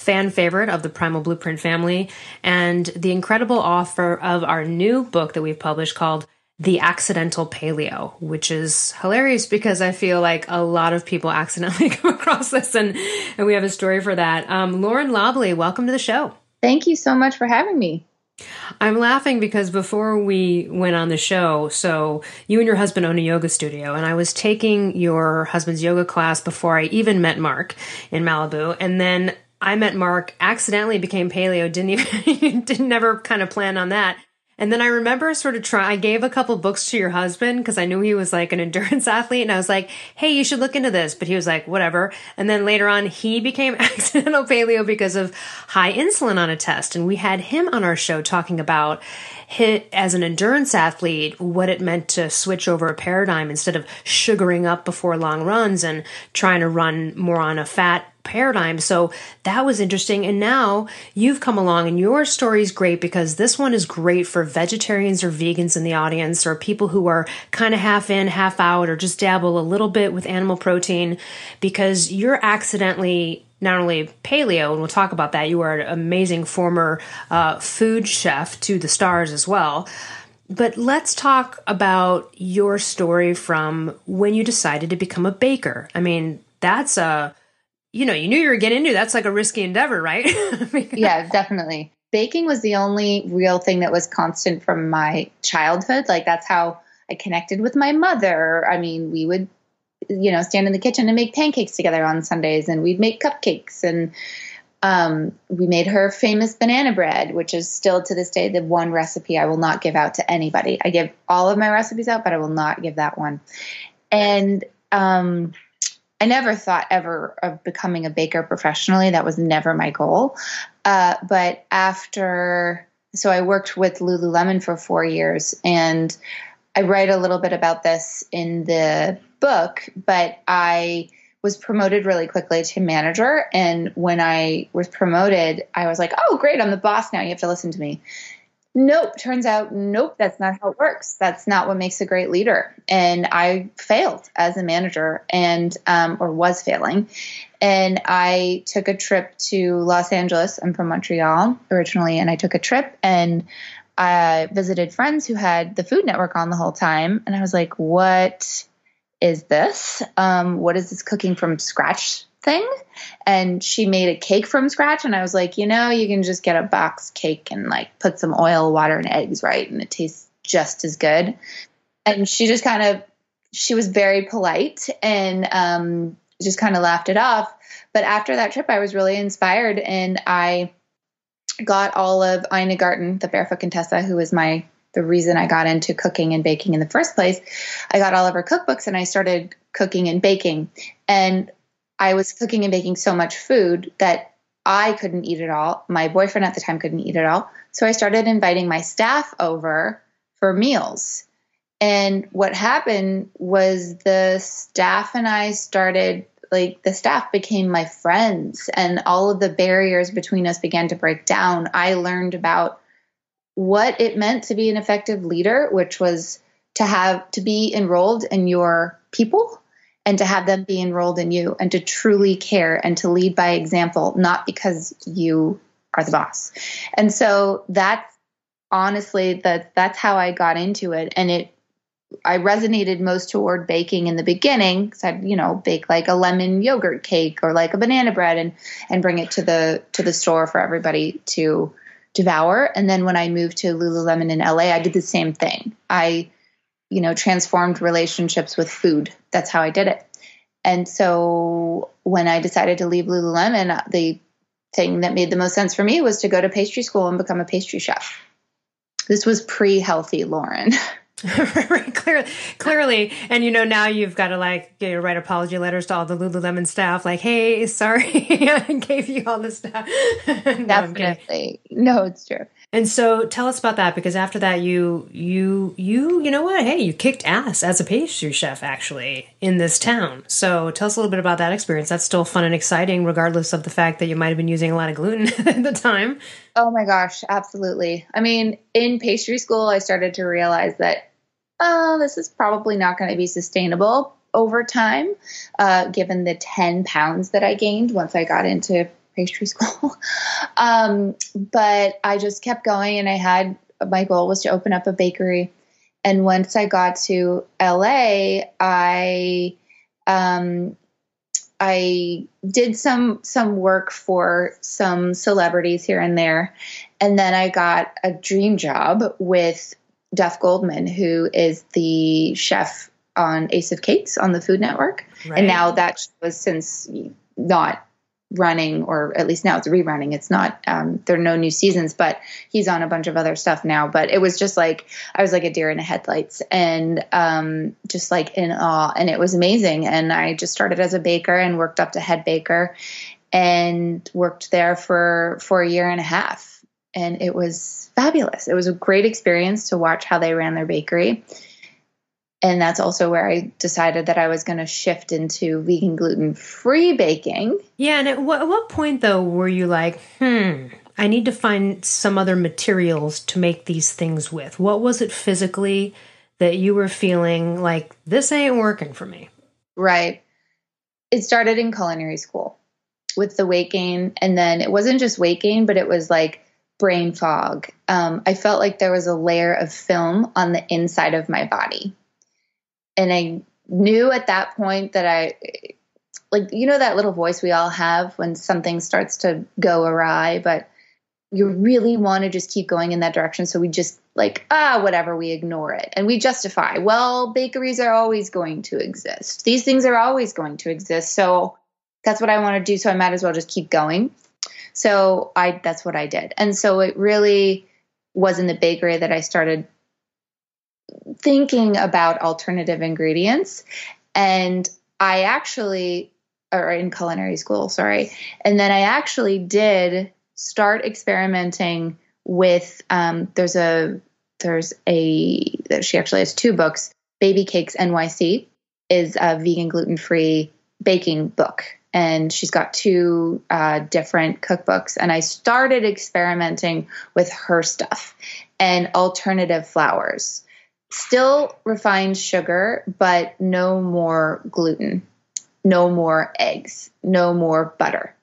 fan favorite of the Primal Blueprint family, and the incredible author of our new book that we've published called The Accidental Paleo, which is hilarious because I feel like a lot of people accidentally come across this, and, and we have a story for that. Um, Lauren Lobley, welcome to the show. Thank you so much for having me. I'm laughing because before we went on the show, so you and your husband own a yoga studio, and I was taking your husband's yoga class before I even met Mark in Malibu. And then I met Mark, accidentally became paleo, didn't even, didn't never kind of plan on that. And then I remember sort of try, I gave a couple books to your husband because I knew he was like an endurance athlete. And I was like, hey, you should look into this. But he was like, whatever. And then later on, he became accidental paleo because of high insulin on a test. And we had him on our show talking about hit as an endurance athlete, what it meant to switch over a paradigm instead of sugaring up before long runs and trying to run more on a fat paradigm. So that was interesting. And now you've come along and your story is great because this one is great for vegetarians or vegans in the audience or people who are kind of half in, half out, or just dabble a little bit with animal protein because you're accidentally not only paleo, and we'll talk about that, you are an amazing former uh, food chef to the stars as well. But let's talk about your story from when you decided to become a baker. I mean, that's a you know, you knew you were getting into. That's like a risky endeavor, right? yeah, definitely. Baking was the only real thing that was constant from my childhood. Like that's how I connected with my mother. I mean, we would, you know, stand in the kitchen and make pancakes together on Sundays, and we'd make cupcakes, and um, we made her famous banana bread, which is still to this day the one recipe I will not give out to anybody. I give all of my recipes out, but I will not give that one. And um, I never thought ever of becoming a baker professionally. That was never my goal. Uh, but after, so I worked with Lululemon for four years, and I write a little bit about this in the book, but I was promoted really quickly to manager. And when I was promoted, I was like, oh, great, I'm the boss now. You have to listen to me. Nope. Turns out, nope, that's not how it works. That's not what makes a great leader. And I failed as a manager and, um, or was failing. And I took a trip to Los Angeles. I'm from Montreal originally. And I took a trip and I visited friends who had the Food Network on the whole time. And I was like, what is this? Um, what is this cooking from scratch thing? And she made a cake from scratch and i was like you know you can just get a box cake and like put some oil water and eggs right? And it tastes just as good. And she just kind of she was very polite and um, just kind of laughed it off. But after that trip i was really inspired and i got all of ina garten the barefoot contessa who was my the reason i got into cooking and baking in the first place i got all of her cookbooks and i started cooking and baking and I was cooking and baking so much food that I couldn't eat it all. My boyfriend at the time couldn't eat it all. So I started inviting my staff over for meals. And what happened was the staff and I started, like, the staff became my friends, and all of the barriers between us began to break down. I learned about what it meant to be an effective leader, which was to have to be enrolled in your people and to have them be enrolled in you and to truly care and to lead by example, not because you are the boss. And so that's honestly that that's how I got into it. And it I resonated most toward baking in the beginning because I'd you know bake like a lemon yogurt cake or like a banana bread and and bring it to the to the store for everybody to devour. And then when I moved to Lululemon in LA, I did the same thing. I you know, transformed relationships with food. That's how I did it. And so when I decided to leave Lululemon, uh, the thing that made the most sense for me was to go to pastry school and become a pastry chef. This was pre healthy Lauren. clearly, clearly, and you know now you've got to like you know, write apology letters to all the Lululemon staff, like, "Hey, sorry, I gave you all this stuff." no, Definitely, no, it's true. And so, tell us about that because after that, you, you, you, you know what? Hey, you kicked ass as a pastry chef actually in this town. So, tell us a little bit about that experience. That's still fun and exciting, regardless of the fact that you might have been using a lot of gluten at the time. Oh my gosh, absolutely. I mean, in pastry school, I started to realize that oh, this is probably not going to be sustainable over time, uh, given the 10 pounds that I gained once I got into pastry school. um, but I just kept going, and I had my goal was to open up a bakery. And once I got to LA, I um, I did some some work for some celebrities here and there, and then I got a dream job with Duff Goldman, who is the chef on Ace of Cakes on the Food Network. Right. And now that was since not running, or at least now it's rerunning. It's not, um, there are no new seasons, but he's on a bunch of other stuff now. But it was just like, I was like a deer in the headlights and um, just like in awe. And it was amazing. And I just started as a baker and worked up to head baker and worked there for, for a year and a half and it was fabulous. It was a great experience to watch how they ran their bakery. And that's also where I decided that I was going to shift into vegan gluten free baking. Yeah. And at what, at what point, though, were you like, hmm, I need to find some other materials to make these things with? What was it physically that you were feeling like this ain't working for me? Right. It started in culinary school with the weight gain. And then it wasn't just weight gain, but it was like brain fog. Um, I felt like there was a layer of film on the inside of my body. And I knew at that point that I, like, you know, that little voice we all have when something starts to go awry, but you really want to just keep going in that direction. So we just like, ah, whatever, we ignore it. And we justify, well, bakeries are always going to exist. These things are always going to exist. So that's what I want to do. So I might as well just keep going. So I that's what I did. And so it really was in the bakery that I started thinking about alternative ingredients and I actually or in culinary school, sorry. And then I actually did start experimenting with um, there's a there's a she actually has two books. Baby Cakes NYC is a vegan gluten free baking book and she's got two uh, different cookbooks. And I started experimenting with her stuff and alternative flours. Still refined sugar, but no more gluten, no more eggs, no more butter.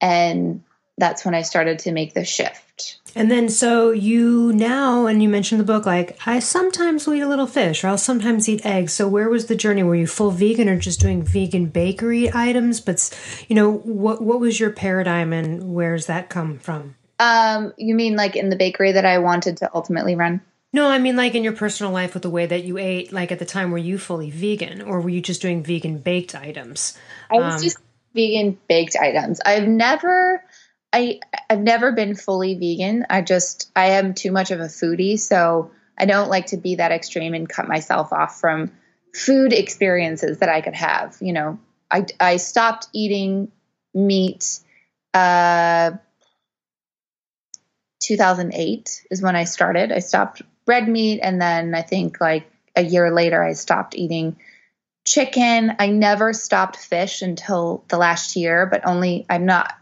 And that's when I started to make the shift. And then, so you now, and you mentioned the book, like, I sometimes will eat a little fish or I'll sometimes eat eggs. So, where was the journey? Were you full vegan or just doing vegan bakery items? But, you know, what, what was your paradigm and where's that come from? Um, you mean like in the bakery that I wanted to ultimately run? No, I mean like in your personal life with the way that you ate, like at the time, were you fully vegan or were you just doing vegan baked items? I was um, just vegan baked items. I've never I I've never been fully vegan. I just I am too much of a foodie, so I don't like to be that extreme and cut myself off from food experiences that I could have. You know, I I stopped eating meat. Uh, 2008 is when I started. I stopped red meat, and then I think like a year later, I stopped eating chicken. I never stopped fish until the last year, but only I'm not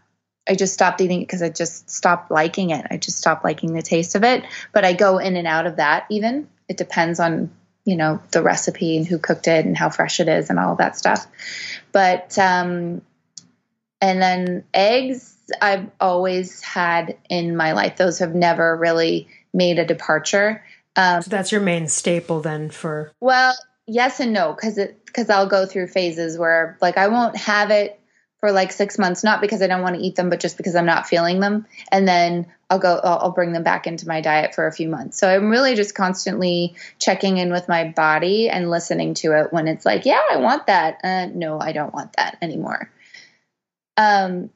I just stopped eating it because I just stopped liking it. I just stopped liking the taste of it. But I go in and out of that even. It depends on, you know, the recipe and who cooked it and how fresh it is and all that stuff. But, um, and then eggs, I've always had in my life. Those have never really made a departure. Um, so that's your main staple then for. Well, yes and no, because it because I'll go through phases where like I won't have it for like six months, not because I don't want to eat them, but just because I'm not feeling them. And then I'll go, I'll, bring them back into my diet for a few months. So I'm really just constantly checking in with my body and listening to it when it's like, yeah, I want that. Uh, no, I don't want that anymore. Um,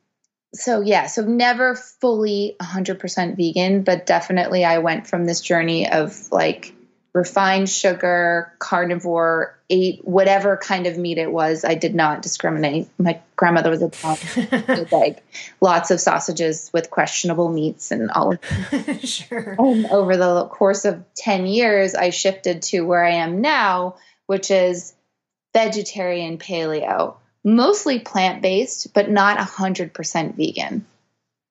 so yeah, so never fully 100% vegan, but definitely I went from this journey of like refined sugar, carnivore, ate whatever kind of meat it was. I did not discriminate. My grandmother was a dog, like lots of sausages with questionable meats and all of sure. And over the course of 10 years, I shifted to where I am now, which is vegetarian paleo, mostly plant based, but not 100% vegan.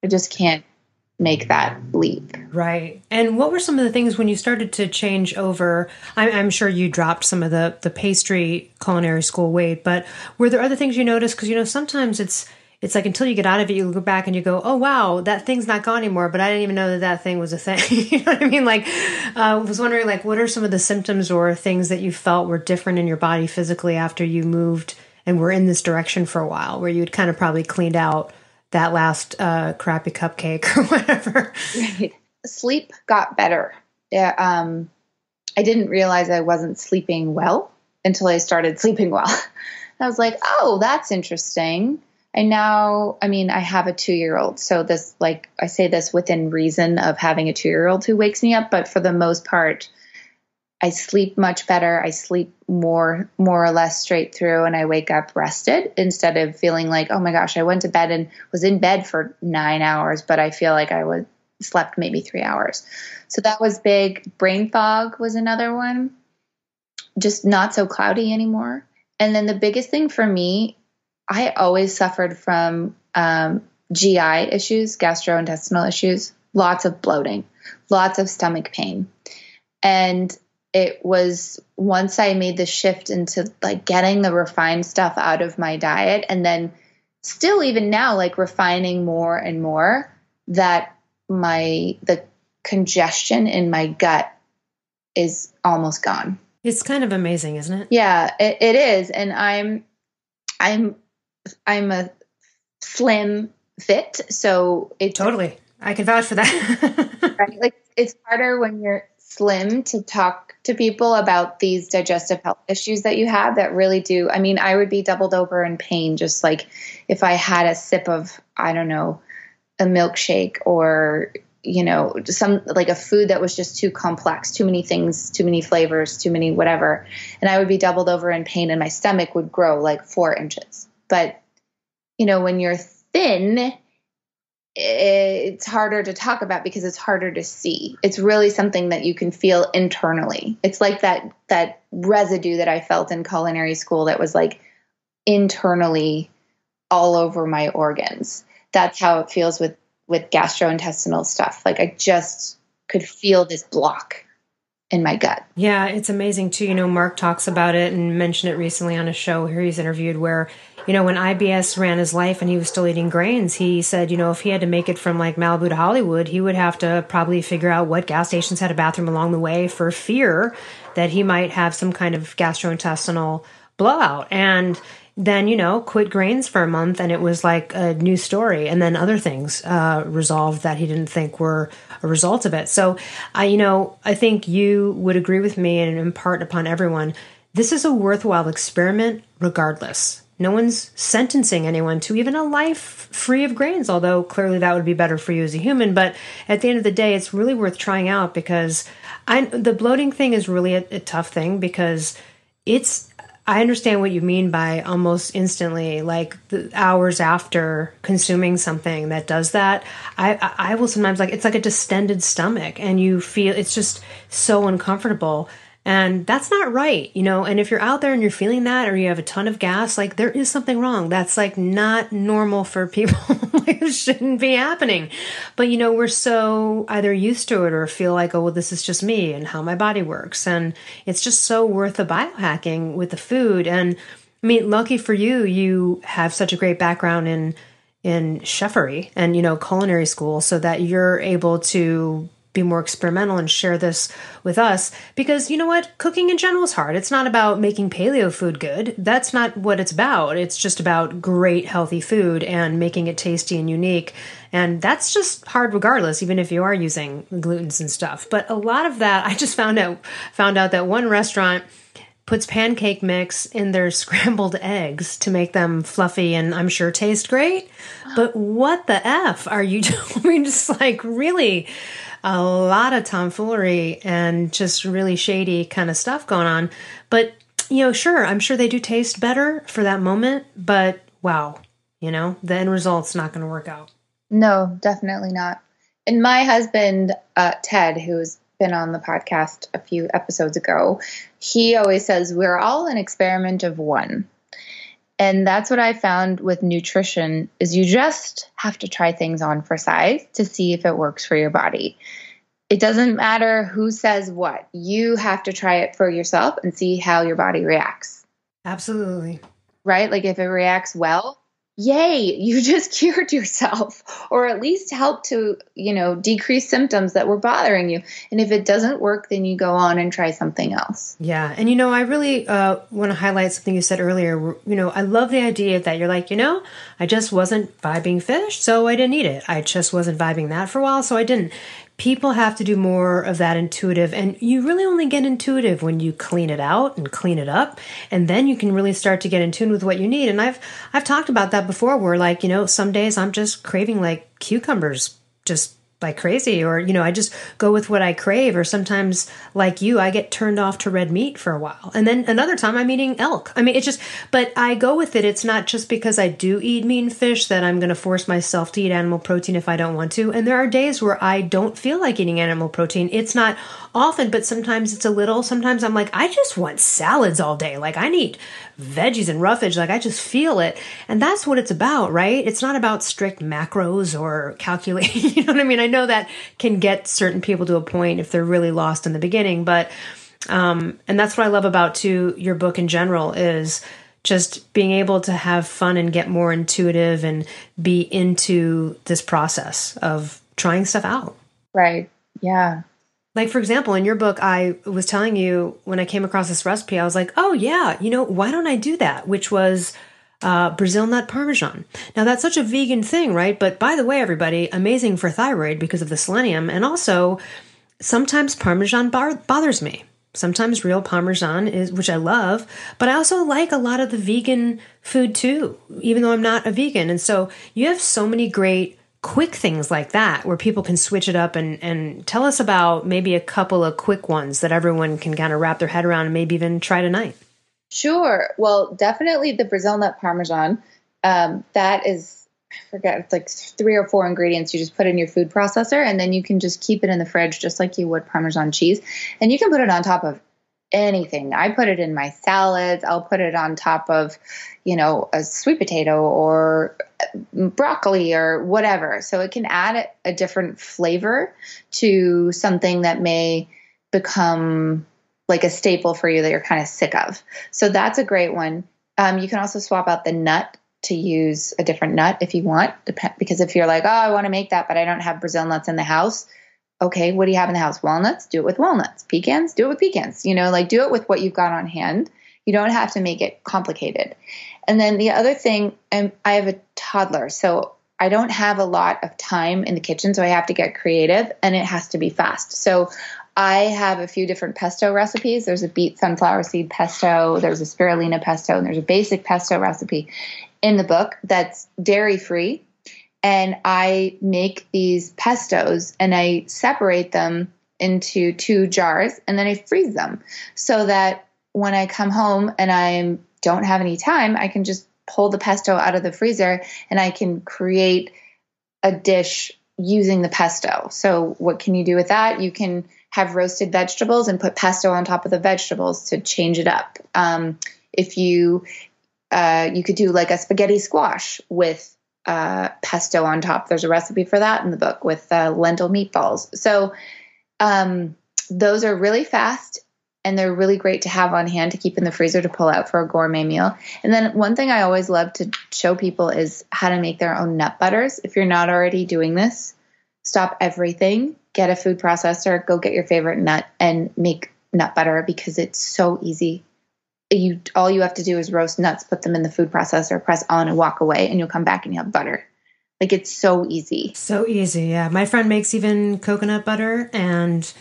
I just can't make that leap. Right. And what were some of the things when you started to change over? I'm, I'm, sure you dropped some of the the pastry culinary school weight, but were there other things you noticed? Because you know sometimes it's it's like until you get out of it, you look back and you go, "Oh wow, that thing's not gone anymore." But I didn't even know that that thing was a thing. you know what I mean? Like, uh, I was wondering, like, what are some of the symptoms or things that you felt were different in your body physically after you moved and were in this direction for a while, where you'd kind of probably cleaned out that last uh, crappy cupcake or whatever. Right. Sleep got better. Yeah, um, I didn't realize I wasn't sleeping well until I started sleeping well. I was like, oh, that's interesting. And now, I mean, I have a two year old. So, this, like, I say this within reason of having a two year old who wakes me up, but for the most part, I sleep much better. I sleep more more or less straight through and I wake up rested instead of feeling like, "Oh my gosh, I went to bed and was in bed for 9 hours, but I feel like I was slept maybe 3 hours." So that was big. Brain fog was another one. Just not so cloudy anymore. And then the biggest thing for me, I always suffered from um, GI issues, gastrointestinal issues, lots of bloating, lots of stomach pain. And it was once I made the shift into like getting the refined stuff out of my diet and then still even now like refining more and more that my the congestion in my gut is almost gone. It's kind of amazing, isn't it? Yeah, it, it is and I'm I'm I'm a slim fit, so it totally. I can vouch for that. right? Like it's harder when you're slim to talk to people about these digestive health issues that you have that really do. I mean, I would be doubled over in pain just like if I had a sip of, I don't know, a milkshake or, you know, some like a food that was just too complex, too many things, too many flavors, too many whatever. And I would be doubled over in pain and my stomach would grow like four inches. But, you know, when you're thin, it's harder to talk about because it's harder to see. It's really something that you can feel internally. It's like that that residue that I felt in culinary school that was like internally all over my organs. That's how it feels with with gastrointestinal stuff. Like I just could feel this block in my gut. Yeah, it's amazing too. You know, Mark talks about it and mentioned it recently on a show here he's interviewed where, you know, when IBS ran his life and he was still eating grains, he said, you know, if he had to make it from like Malibu to Hollywood, he would have to probably figure out what gas stations had a bathroom along the way for fear that he might have some kind of gastrointestinal blowout. And then you know quit grains for a month and it was like a new story. And then other things uh, resolved that he didn't think were a result of it. So i you know i think you would agree with me and impart upon everyone. This is a worthwhile experiment regardless. No one's sentencing anyone to even a life free of grains although clearly that would be better for you as a human. But at the end of the day it's really worth trying out because I, the bloating thing is really a, a tough thing because it's I understand what you mean by almost instantly, like the hours after consuming something that does that. I I will sometimes like it's like a distended stomach, and you feel it's just so uncomfortable. And that's not right, you know. And if you're out there and you're feeling that, or you have a ton of gas, like there is something wrong. That's like not normal for people. like it shouldn't be happening. But you know, we're so either used to it or feel like, oh, well, this is just me and how my body works. And it's just so worth the biohacking with the food. And I mean, lucky for you, you have such a great background in in chefery and you know culinary school so that you're able to be more experimental and share this with us because you know what? Cooking in general is hard. It's not about making paleo food good. That's not what it's about. It's just about great healthy food and making it tasty and unique. And that's just hard regardless even if you are using glutens and stuff. But a lot of that i just found out found out that one restaurant puts pancake mix in their scrambled eggs to make them fluffy and I'm sure taste great. But what the F are you doing? Just like really a lot of tomfoolery and just really shady kind of stuff going on. But, you know, sure, I'm sure they do taste better for that moment, but wow, you know, the end result's not going to work out. No, definitely not. And my husband, uh, Ted, who's been on the podcast a few episodes ago, he always says, We're all an experiment of one. And that's what I found with nutrition is you just have to try things on for size to see if it works for your body. It doesn't matter who says what. You have to try it for yourself and see how your body reacts. Absolutely. Right? Like if it reacts well, yay, you just cured yourself or at least helped to, you know, decrease symptoms that were bothering you. And if it doesn't work, then you go on and try something else. Yeah. And, you know, I really uh, want to highlight something you said earlier. You know, I love the idea that you're like, you know, I just wasn't vibing fish, so I didn't eat it. I just wasn't vibing that for a while, so I didn't people have to do more of that intuitive and you really only get intuitive when you clean it out and clean it up and then you can really start to get in tune with what you need. And i've i've talked about that before where like you know some days i'm just craving like cucumbers just like crazy or you know i just go with what i crave or sometimes like you i get turned off to red meat for a while. And then another time i'm eating elk. I mean it's just but i go with it. It's not just because i do eat meat and fish that i'm going to force myself to eat animal protein if i don't want to. And there are days where i don't feel like eating animal protein. It's not often but sometimes it's a little sometimes i'm like i just want salads all day like i need veggies and roughage. Like I just feel it. And that's what it's about, right? It's not about strict macros or calculating. you know what I mean? I know that can get certain people to a point if they're really lost in the beginning, but, um, and that's what I love about too, your book in general is just being able to have fun and get more intuitive and be into this process of trying stuff out. Right. Yeah. Like, for example, in your book, I was telling you when I came across this recipe, I was like, oh, yeah, you know, why don't I do that? Which was uh, Brazil nut parmesan. Now, that's such a vegan thing, right? But by the way, everybody, amazing for thyroid because of the selenium. And also, sometimes parmesan bar- bothers me. Sometimes real parmesan is, which I love, but I also like a lot of the vegan food too, even though I'm not a vegan. And so you have so many great quick things like that where people can switch it up and, and tell us about maybe a couple of quick ones that everyone can kind of wrap their head around and maybe even try tonight. Sure. Well, definitely the Brazil nut parmesan. Um, that is, I forget, it's like three or four ingredients you just put in your food processor and then you can just keep it in the fridge just like you would Parmesan cheese. And you can put it on top of anything. I put it in my salads. I'll put it on top of, you know, a sweet potato or broccoli or whatever. So it can add a different flavor to something that may become like a staple for you that you're kind of sick of. So that's a great one. Um, you can also swap out the nut to use a different nut if you want, because if you're like, oh, I want to make that, but I don't have Brazil nuts in the house. Okay, what do you have in the house? Walnuts? Do it with walnuts. Pecans? Do it with pecans. You know, like do it with what you've got on hand. You don't have to make it complicated. And then the other thing, um, I have a toddler, so I don't have a lot of time in the kitchen, so I have to get creative and it has to be fast. So I have a few different pesto recipes. There's a beet sunflower seed pesto, there's a spirulina pesto, and there's a basic pesto recipe in the book that's dairy free. And I make these pestos and I separate them into two jars and then I freeze them so that when I come home and I don't have any time, I can just pull the pesto out of the freezer and I can create a dish using the pesto. So, what can you do with that? You can have roasted vegetables and put pesto on top of the vegetables to change it up. Um, if you uh, you could do like a spaghetti squash with uh, pesto on top. There's a recipe for that in the book with uh, lentil meatballs. So um, those are really fast and they're really great to have on hand to keep in the freezer to pull out for a gourmet meal. And then one thing I always love to show people is how to make their own nut butters. If you're not already doing this, stop everything, get a food processor, go get your favorite nut and make nut butter because it's so easy. You all you have to do is roast nuts, put them in the food processor, press on and walk away and you'll come back and you have butter. Like it's so easy. So easy. Yeah. My friend makes even coconut butter and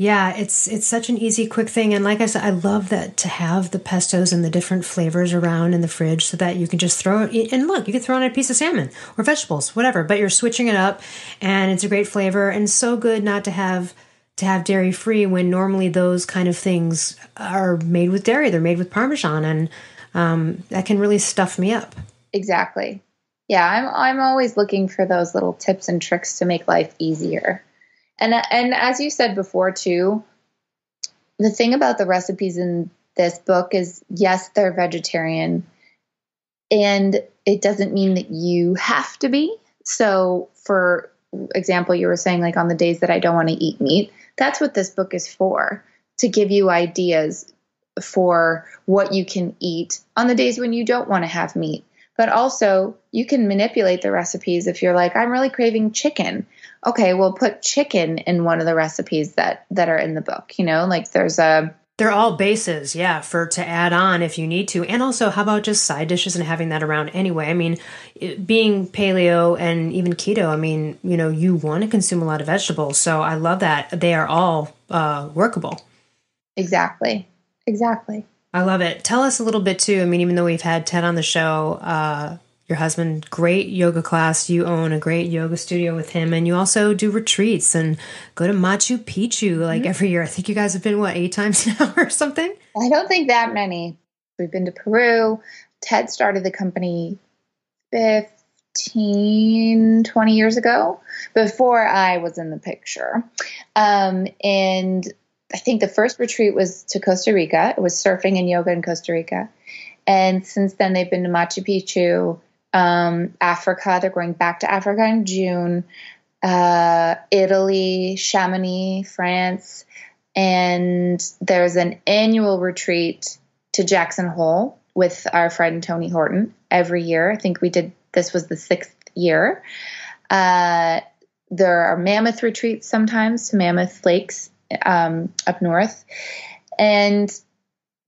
Yeah, it's it's such an easy, quick thing, and like I said, I love that to have the pestos and the different flavors around in the fridge, so that you can just throw it. And look, you can throw in a piece of salmon or vegetables, whatever. But you're switching it up, and it's a great flavor, and so good not to have to have dairy free when normally those kind of things are made with dairy. They're made with Parmesan, and um, that can really stuff me up. Exactly. Yeah, I'm I'm always looking for those little tips and tricks to make life easier. And and as you said before too, the thing about the recipes in this book is yes, they're vegetarian and it doesn't mean that you have to be. So for example, you were saying like on the days that I don't want to eat meat, that's what this book is for, to give you ideas for what you can eat on the days when you don't want to have meat. But also, you can manipulate the recipes if you're like, I'm really craving chicken okay, we'll put chicken in one of the recipes that that are in the book, you know? Like there's a they're all bases, yeah, for to add on if you need to. And also, how about just side dishes and having that around anyway? I mean, being paleo and even keto, I mean, you know, you want to consume a lot of vegetables. So I love that they are all uh, workable. Exactly. Exactly. I love it. Tell us a little bit too. I mean, even though we've had Ted on the show, uh, your husband great yoga class. You own a great yoga studio with him and you also do retreats and go to machu picchu like mm-hmm. every year. I think you guys have been what eight times now or something? I don't think that many. We've been to peru. Ted started the company 15 20 years ago before i was in the picture. Um, and i think the first retreat was to costa rica. It was surfing and yoga in costa rica. And since then they've been to machu picchu um, Africa. They're going back to Africa in June. Uh, Italy, Chamonix, France, and there's an annual retreat to Jackson Hole with our friend Tony Horton every year. I think we did this was the sixth year. Uh, there are mammoth retreats sometimes to Mammoth Lakes um, up north, and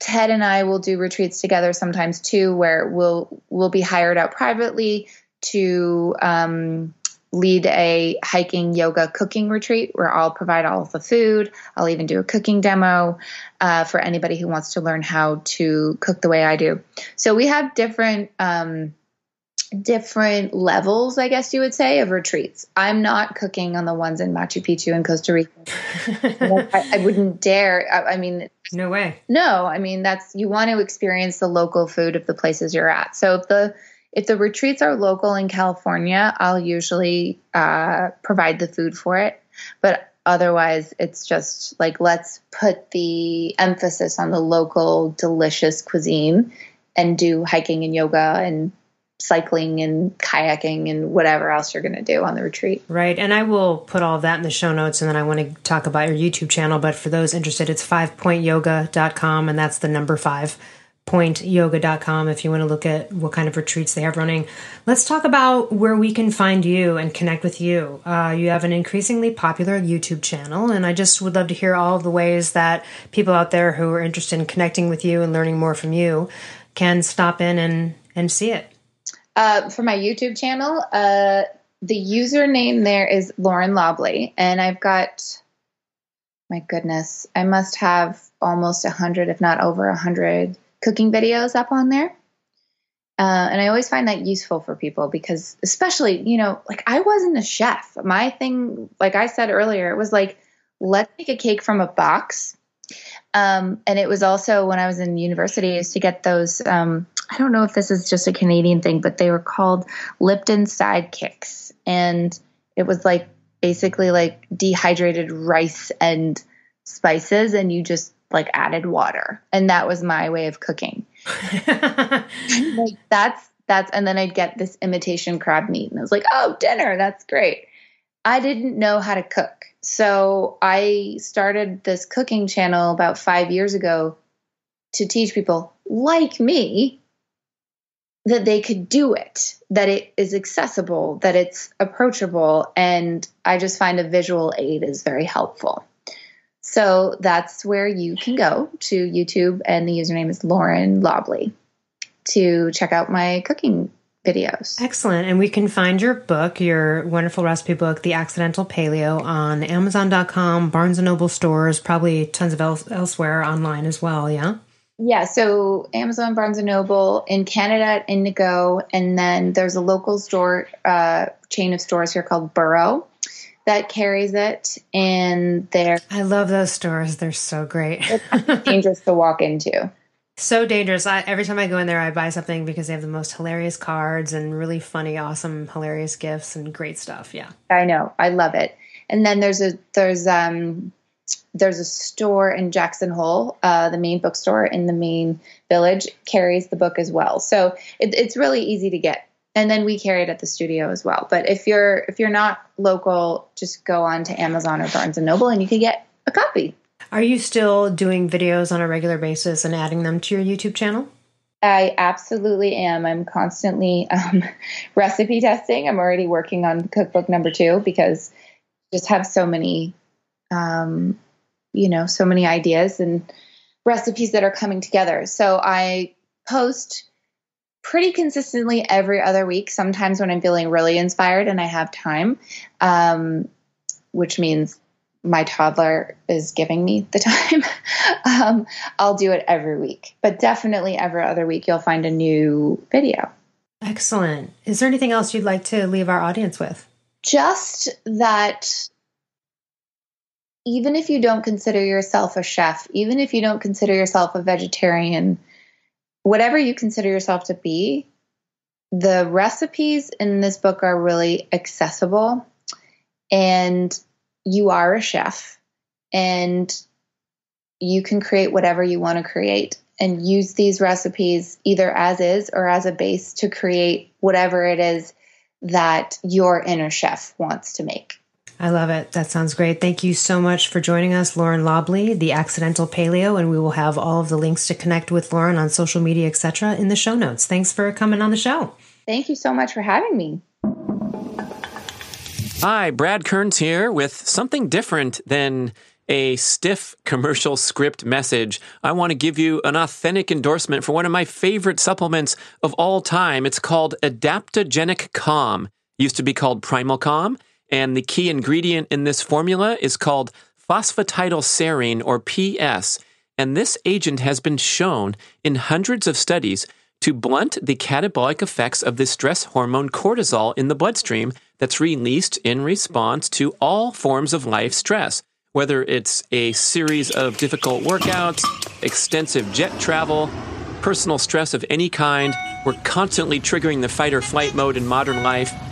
Ted and I will do retreats together sometimes too, where we'll we'll be hired out privately to um, lead a hiking, yoga, cooking retreat where I'll provide all the food. I'll even do a cooking demo uh, for anybody who wants to learn how to cook the way I do. So we have different um, different levels, I guess you would say, of retreats. I'm not cooking on the ones in Machu Picchu in Costa Rica. I, I, wouldn't dare. I, I, mean, no way. No, I mean that's you want to experience the local food of the places you're at. So if the if the retreats are local in California, I'll usually uh, provide the food for it. But otherwise, it's just like let's put the emphasis on the local delicious cuisine and do hiking and yoga and cycling and kayaking and whatever else you're going to do on the retreat. Right. And I will put all that in the show notes and then I want to talk about your YouTube channel. But for those interested, it's fivepointyoga.com and that's the number five pointyoga.com if you want to look at what kind of retreats they have running. Let's talk about where we can find you and connect with you. Uh, you have an increasingly popular YouTube channel, and I just would love to hear all of the ways that people out there who are interested in connecting with you and learning more from you can stop in and, and see it. Uh, for my YouTube channel, uh, the username there is Lauren Lobley, and I've got, my goodness, I must have almost a hundred, if not over a hundred, cooking videos up on there. Uh, and I always find that useful for people because, especially, you know, like I wasn't a chef. My thing, like I said earlier, it was like, let's make a cake from a box. Um, and it was also when I was in university, I used to get those um, I don't know if this is just a Canadian thing, but they were called Lipton sidekicks. And it was like basically like dehydrated rice and spices, and you just like added water. And that was my way of cooking. like that's that's and then I'd get this imitation crab meat and I was like, "Oh, dinner, that's great." I didn't know how to cook. So I started this cooking channel about 5 years ago to teach people like me that they could do it, that it is accessible, that it's approachable. And I just find a visual aid is very helpful. So that's where you can go to YouTube, and the username is Lauren Lobley to check out my cooking videos. Excellent. And we can find your book, your wonderful recipe book, The Accidental Paleo, on Amazon.com, Barnes and Noble stores, probably tons of else, elsewhere online as well. Yeah. Yeah, so Amazon, Barnes and Noble in Canada at Indigo, and then there's a local store uh, chain of stores here called Burro that carries it, and they're I love those stores. They're so great. it's dangerous to walk into. So dangerous. I, every time I go in there, I buy something because they have the most hilarious cards and really funny, awesome, hilarious gifts and great stuff. Yeah, I know. I love it. And then there's a there's um there's a store in Jackson Hole, uh, the main bookstore in the main village carries the book as well. So it, it's really easy to get. And then we carry it at the studio as well. But if you're if you're not local, just go on to Amazon or Barnes and Noble and you can get a copy. Are you still doing videos on a regular basis and adding them to your YouTube channel? I absolutely am. I'm constantly um, recipe testing. I'm already working on cookbook number two because just have so many, um, you know, so many ideas and recipes that are coming together. So I post pretty consistently every other week. Sometimes when I'm feeling really inspired and I have time, um, which means my toddler is giving me the time, um, I'll do it every week. But definitely every other week, you'll find a new video. Excellent. Is there anything else you'd like to leave our audience with? Just that even if you don't consider yourself a chef, even if you don't consider yourself a vegetarian, whatever you consider yourself to be, the recipes in this book are really accessible. And you are a chef and you can create whatever you want to create and use these recipes either as is or as a base to create whatever it is that your inner chef wants to make. I love it. That sounds great. Thank you so much for joining us, Lauren Lobley, the Accidental Paleo, and we will have all of the links to connect with Lauren on social media, etc., in the show notes. Thanks for coming on the show. Thank you so much for having me. Hi, Brad Kearns here with something different than a stiff commercial script message. I want to give you an authentic endorsement for one of my favorite supplements of all time. It's called Adaptogenic Calm. Used to be called Primal Calm, and the key ingredient in this formula is called phosphatidylserine or PS. And this agent has been shown in hundreds of studies to blunt the catabolic effects of the stress hormone cortisol in the bloodstream that's released in response to all forms of life stress, whether it's a series of difficult workouts, extensive jet travel, personal stress of any kind. We're constantly triggering the fight or flight mode in modern life.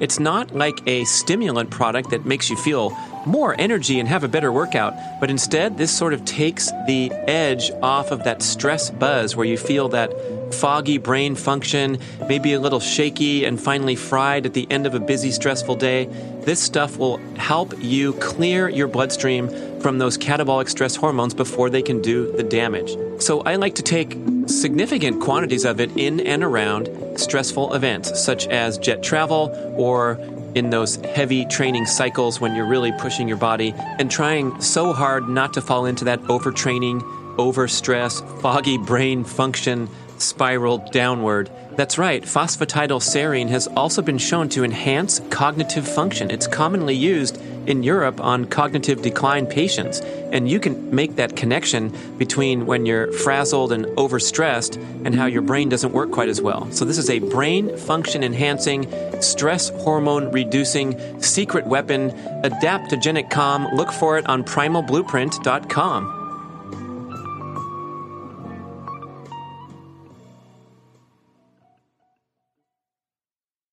It's not like a stimulant product that makes you feel more energy and have a better workout, but instead, this sort of takes the edge off of that stress buzz where you feel that foggy brain function, maybe a little shaky and finally fried at the end of a busy, stressful day. This stuff will help you clear your bloodstream from those catabolic stress hormones before they can do the damage. So I like to take significant quantities of it in and around stressful events, such as jet travel or in those heavy training cycles when you're really pushing your body and trying so hard not to fall into that overtraining, overstress, foggy brain function spiral downward. That's right, phosphatidylserine has also been shown to enhance cognitive function. It's commonly used in Europe on cognitive decline patients, and you can make that connection between when you're frazzled and overstressed and how your brain doesn't work quite as well. So, this is a brain function enhancing, stress hormone reducing secret weapon, adaptogenic calm. Look for it on primalblueprint.com.